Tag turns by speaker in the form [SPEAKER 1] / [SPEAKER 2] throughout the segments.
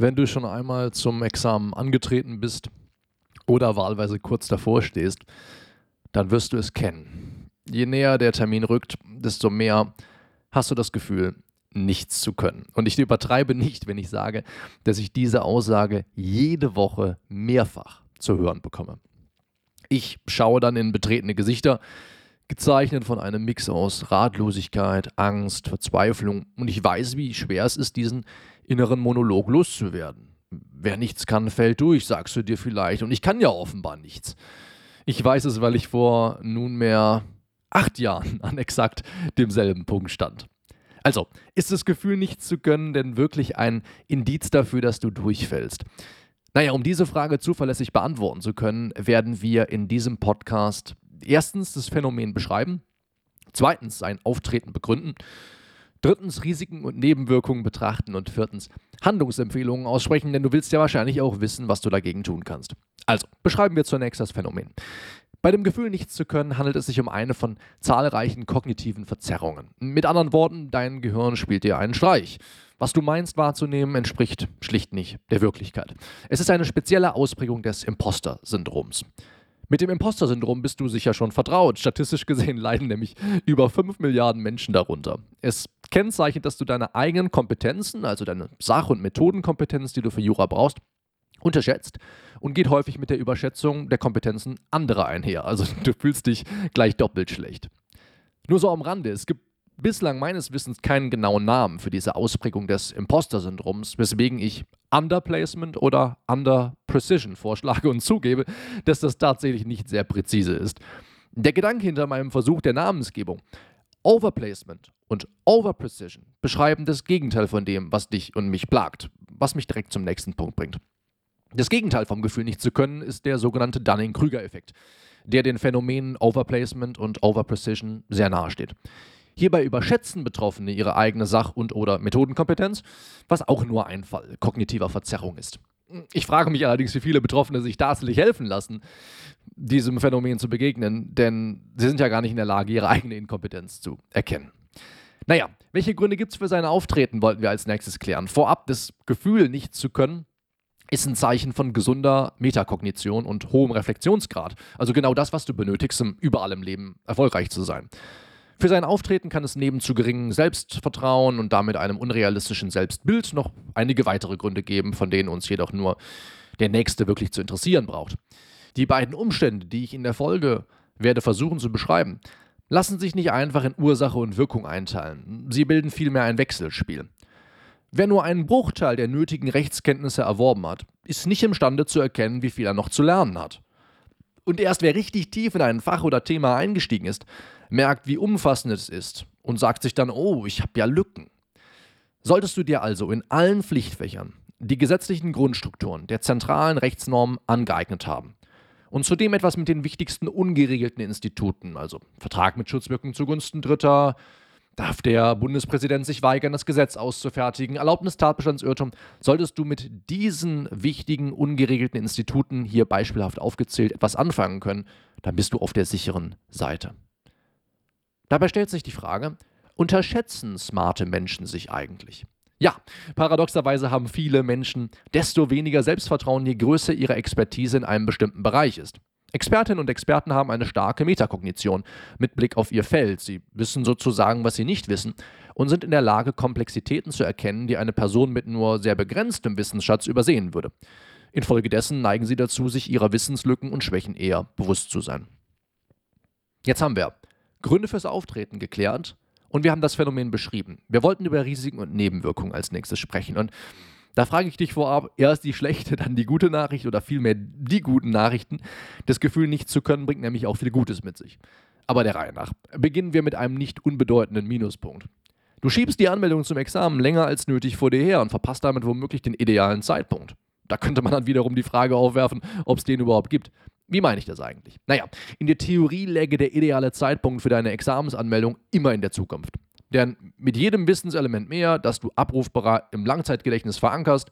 [SPEAKER 1] Wenn du schon einmal zum Examen angetreten bist oder wahlweise kurz davor stehst, dann wirst du es kennen. Je näher der Termin rückt, desto mehr hast du das Gefühl, nichts zu können. Und ich übertreibe nicht, wenn ich sage, dass ich diese Aussage jede Woche mehrfach zu hören bekomme. Ich schaue dann in betretene Gesichter, gezeichnet von einem Mix aus Ratlosigkeit, Angst, Verzweiflung und ich weiß, wie schwer es ist, diesen inneren Monolog loszuwerden. Wer nichts kann, fällt durch, sagst du dir vielleicht. Und ich kann ja offenbar nichts. Ich weiß es, weil ich vor nunmehr acht Jahren an exakt demselben Punkt stand. Also, ist das Gefühl, nichts zu können, denn wirklich ein Indiz dafür, dass du durchfällst? Naja, um diese Frage zuverlässig beantworten zu können, werden wir in diesem Podcast erstens das Phänomen beschreiben, zweitens sein Auftreten begründen Drittens Risiken und Nebenwirkungen betrachten und viertens Handlungsempfehlungen aussprechen, denn du willst ja wahrscheinlich auch wissen, was du dagegen tun kannst. Also, beschreiben wir zunächst das Phänomen. Bei dem Gefühl, nichts zu können, handelt es sich um eine von zahlreichen kognitiven Verzerrungen. Mit anderen Worten, dein Gehirn spielt dir einen Streich. Was du meinst wahrzunehmen, entspricht schlicht nicht der Wirklichkeit. Es ist eine spezielle Ausprägung des Imposter-Syndroms. Mit dem Imposter-Syndrom bist du sicher schon vertraut. Statistisch gesehen leiden nämlich über 5 Milliarden Menschen darunter. Es kennzeichnet, dass du deine eigenen Kompetenzen, also deine Sach- und Methodenkompetenz, die du für Jura brauchst, unterschätzt und geht häufig mit der Überschätzung der Kompetenzen anderer einher. Also du fühlst dich gleich doppelt schlecht. Nur so am Rande, es gibt bislang meines Wissens keinen genauen Namen für diese Ausprägung des Imposter-Syndroms, weswegen ich Underplacement oder Under-Precision vorschlage und zugebe, dass das tatsächlich nicht sehr präzise ist. Der Gedanke hinter meinem Versuch der Namensgebung Overplacement und Overprecision beschreiben das Gegenteil von dem, was dich und mich plagt, was mich direkt zum nächsten Punkt bringt. Das Gegenteil vom Gefühl, nicht zu können, ist der sogenannte Dunning-Krüger-Effekt, der den Phänomenen Overplacement und Overprecision sehr nahe steht. Hierbei überschätzen Betroffene ihre eigene Sach- und/oder Methodenkompetenz, was auch nur ein Fall kognitiver Verzerrung ist. Ich frage mich allerdings, wie viele Betroffene sich tatsächlich helfen lassen, diesem Phänomen zu begegnen, denn sie sind ja gar nicht in der Lage, ihre eigene Inkompetenz zu erkennen. Naja, welche Gründe gibt es für sein Auftreten, wollten wir als nächstes klären. Vorab, das Gefühl, nichts zu können, ist ein Zeichen von gesunder Metakognition und hohem Reflexionsgrad. Also genau das, was du benötigst, um überall im Leben erfolgreich zu sein. Für sein Auftreten kann es neben zu geringem Selbstvertrauen und damit einem unrealistischen Selbstbild noch einige weitere Gründe geben, von denen uns jedoch nur der nächste wirklich zu interessieren braucht. Die beiden Umstände, die ich in der Folge werde versuchen zu beschreiben, lassen sich nicht einfach in Ursache und Wirkung einteilen. Sie bilden vielmehr ein Wechselspiel. Wer nur einen Bruchteil der nötigen Rechtskenntnisse erworben hat, ist nicht imstande zu erkennen, wie viel er noch zu lernen hat. Und erst wer richtig tief in ein Fach oder Thema eingestiegen ist, merkt, wie umfassend es ist und sagt sich dann, oh, ich habe ja Lücken. Solltest du dir also in allen Pflichtfächern die gesetzlichen Grundstrukturen der zentralen Rechtsnormen angeeignet haben und zudem etwas mit den wichtigsten ungeregelten Instituten, also Vertrag mit Schutzwirkung zugunsten Dritter, darf der Bundespräsident sich weigern, das Gesetz auszufertigen, Erlaubnis Tatbestandsirrtum, solltest du mit diesen wichtigen ungeregelten Instituten hier beispielhaft aufgezählt etwas anfangen können, dann bist du auf der sicheren Seite. Dabei stellt sich die Frage, unterschätzen smarte Menschen sich eigentlich? Ja, paradoxerweise haben viele Menschen desto weniger Selbstvertrauen, je größer ihre Expertise in einem bestimmten Bereich ist. Expertinnen und Experten haben eine starke Metakognition mit Blick auf ihr Feld. Sie wissen sozusagen, was sie nicht wissen und sind in der Lage, Komplexitäten zu erkennen, die eine Person mit nur sehr begrenztem Wissensschatz übersehen würde. Infolgedessen neigen sie dazu, sich ihrer Wissenslücken und Schwächen eher bewusst zu sein. Jetzt haben wir Gründe fürs Auftreten geklärt und wir haben das Phänomen beschrieben. Wir wollten über Risiken und Nebenwirkungen als nächstes sprechen. Und da frage ich dich vorab, erst die schlechte, dann die gute Nachricht oder vielmehr die guten Nachrichten. Das Gefühl, nichts zu können, bringt nämlich auch viel Gutes mit sich. Aber der Reihe nach. Beginnen wir mit einem nicht unbedeutenden Minuspunkt. Du schiebst die Anmeldung zum Examen länger als nötig vor dir her und verpasst damit womöglich den idealen Zeitpunkt. Da könnte man dann wiederum die Frage aufwerfen, ob es den überhaupt gibt. Wie meine ich das eigentlich? Naja, in der Theorie läge der ideale Zeitpunkt für deine Examensanmeldung immer in der Zukunft. Denn mit jedem Wissenselement mehr, das du abrufbar im Langzeitgedächtnis verankerst,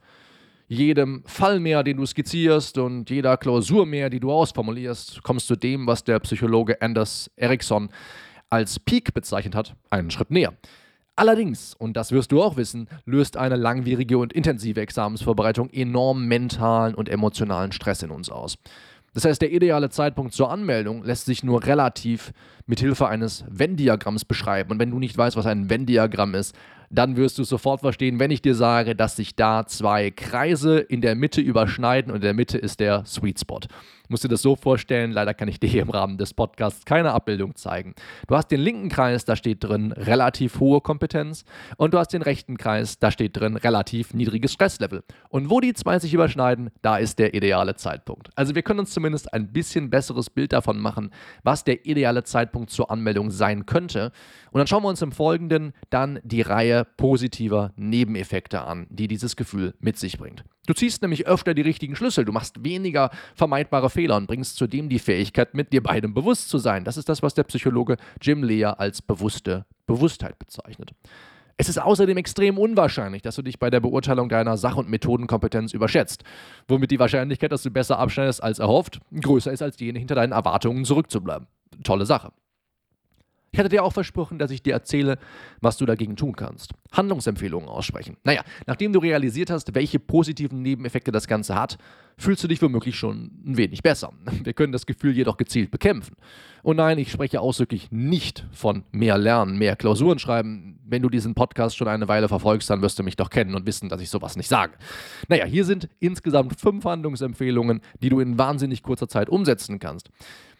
[SPEAKER 1] jedem Fall mehr, den du skizzierst und jeder Klausur mehr, die du ausformulierst, kommst du dem, was der Psychologe Anders Ericsson als Peak bezeichnet hat, einen Schritt näher. Allerdings, und das wirst du auch wissen, löst eine langwierige und intensive Examensvorbereitung enorm mentalen und emotionalen Stress in uns aus. Das heißt, der ideale Zeitpunkt zur Anmeldung lässt sich nur relativ mit Hilfe eines Venn-Diagramms beschreiben. Und wenn du nicht weißt, was ein Venn-Diagramm ist, dann wirst du sofort verstehen, wenn ich dir sage, dass sich da zwei Kreise in der Mitte überschneiden und in der Mitte ist der Sweet Spot. Du musst dir das so vorstellen, leider kann ich dir hier im Rahmen des Podcasts keine Abbildung zeigen. Du hast den linken Kreis, da steht drin relativ hohe Kompetenz und du hast den rechten Kreis, da steht drin relativ niedriges Stresslevel. Und wo die zwei sich überschneiden, da ist der ideale Zeitpunkt. Also wir können uns zumindest ein bisschen besseres Bild davon machen, was der ideale Zeitpunkt zur Anmeldung sein könnte. Und dann schauen wir uns im Folgenden dann die Reihe positiver Nebeneffekte an, die dieses Gefühl mit sich bringt. Du ziehst nämlich öfter die richtigen Schlüssel, du machst weniger vermeidbare Fehler und bringst zudem die Fähigkeit mit, dir beidem bewusst zu sein. Das ist das, was der Psychologe Jim Lea als bewusste Bewusstheit bezeichnet. Es ist außerdem extrem unwahrscheinlich, dass du dich bei der Beurteilung deiner Sach- und Methodenkompetenz überschätzt, womit die Wahrscheinlichkeit, dass du besser abschneidest als erhofft, größer ist als jene hinter deinen Erwartungen zurückzubleiben. Tolle Sache. Ich hatte dir auch versprochen, dass ich dir erzähle, was du dagegen tun kannst. Handlungsempfehlungen aussprechen. Naja, nachdem du realisiert hast, welche positiven Nebeneffekte das Ganze hat, fühlst du dich womöglich schon ein wenig besser. Wir können das Gefühl jedoch gezielt bekämpfen. Und nein, ich spreche ausdrücklich nicht von mehr Lernen, mehr Klausuren schreiben. Wenn du diesen Podcast schon eine Weile verfolgst, dann wirst du mich doch kennen und wissen, dass ich sowas nicht sage. Naja, hier sind insgesamt fünf Handlungsempfehlungen, die du in wahnsinnig kurzer Zeit umsetzen kannst.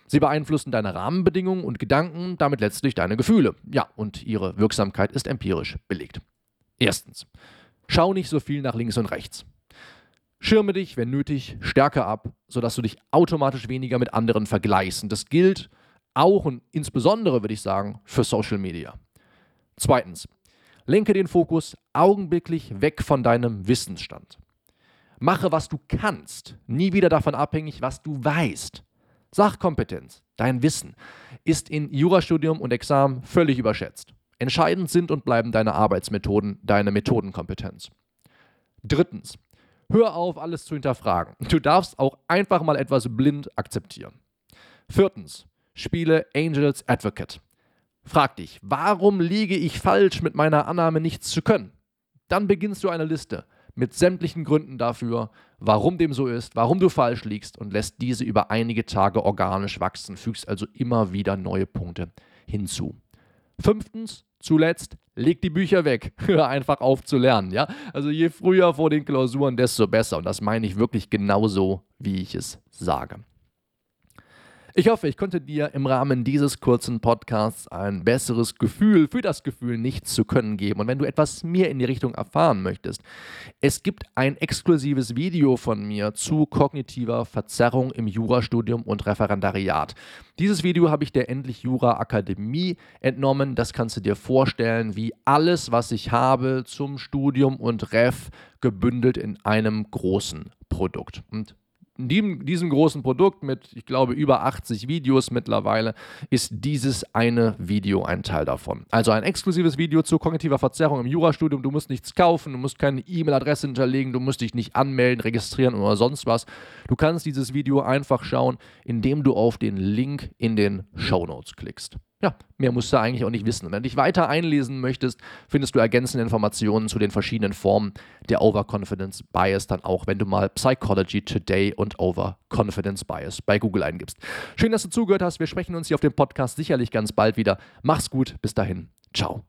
[SPEAKER 1] Sie beeinflussen deine Rahmenbedingungen und Gedanken, damit letztlich deine Gefühle. Ja, und ihre Wirksamkeit ist empirisch belegt. Erstens. Schau nicht so viel nach links und rechts. Schirme dich, wenn nötig, stärker ab, sodass du dich automatisch weniger mit anderen vergleichst. Und das gilt auch und insbesondere, würde ich sagen, für Social Media. Zweitens. Lenke den Fokus augenblicklich weg von deinem Wissensstand. Mache, was du kannst, nie wieder davon abhängig, was du weißt. Sachkompetenz, dein Wissen, ist in Jurastudium und Examen völlig überschätzt. Entscheidend sind und bleiben deine Arbeitsmethoden, deine Methodenkompetenz. Drittens, hör auf, alles zu hinterfragen. Du darfst auch einfach mal etwas blind akzeptieren. Viertens, spiele Angels Advocate. Frag dich, warum liege ich falsch mit meiner Annahme nichts zu können? Dann beginnst du eine Liste mit sämtlichen Gründen dafür, warum dem so ist, warum du falsch liegst und lässt diese über einige Tage organisch wachsen, fügst also immer wieder neue Punkte hinzu. Fünftens, zuletzt, leg die Bücher weg. Hör einfach auf zu lernen, ja? Also je früher vor den Klausuren, desto besser. Und das meine ich wirklich genauso, wie ich es sage. Ich hoffe, ich konnte dir im Rahmen dieses kurzen Podcasts ein besseres Gefühl für das Gefühl, nichts zu können geben. Und wenn du etwas mehr in die Richtung erfahren möchtest, es gibt ein exklusives Video von mir zu kognitiver Verzerrung im Jurastudium und Referendariat. Dieses Video habe ich der Endlich Jura Akademie entnommen. Das kannst du dir vorstellen, wie alles, was ich habe zum Studium und Ref gebündelt in einem großen Produkt. Und in diesem großen Produkt mit, ich glaube, über 80 Videos mittlerweile, ist dieses eine Video ein Teil davon. Also ein exklusives Video zu kognitiver Verzerrung im Jurastudium. Du musst nichts kaufen, du musst keine E-Mail-Adresse hinterlegen, du musst dich nicht anmelden, registrieren oder sonst was. Du kannst dieses Video einfach schauen, indem du auf den Link in den Show Notes klickst. Ja, mehr musst du eigentlich auch nicht wissen. Und wenn du dich weiter einlesen möchtest, findest du ergänzende Informationen zu den verschiedenen Formen der Overconfidence Bias dann auch, wenn du mal Psychology Today und Overconfidence Bias bei Google eingibst. Schön, dass du zugehört hast. Wir sprechen uns hier auf dem Podcast sicherlich ganz bald wieder. Mach's gut. Bis dahin. Ciao.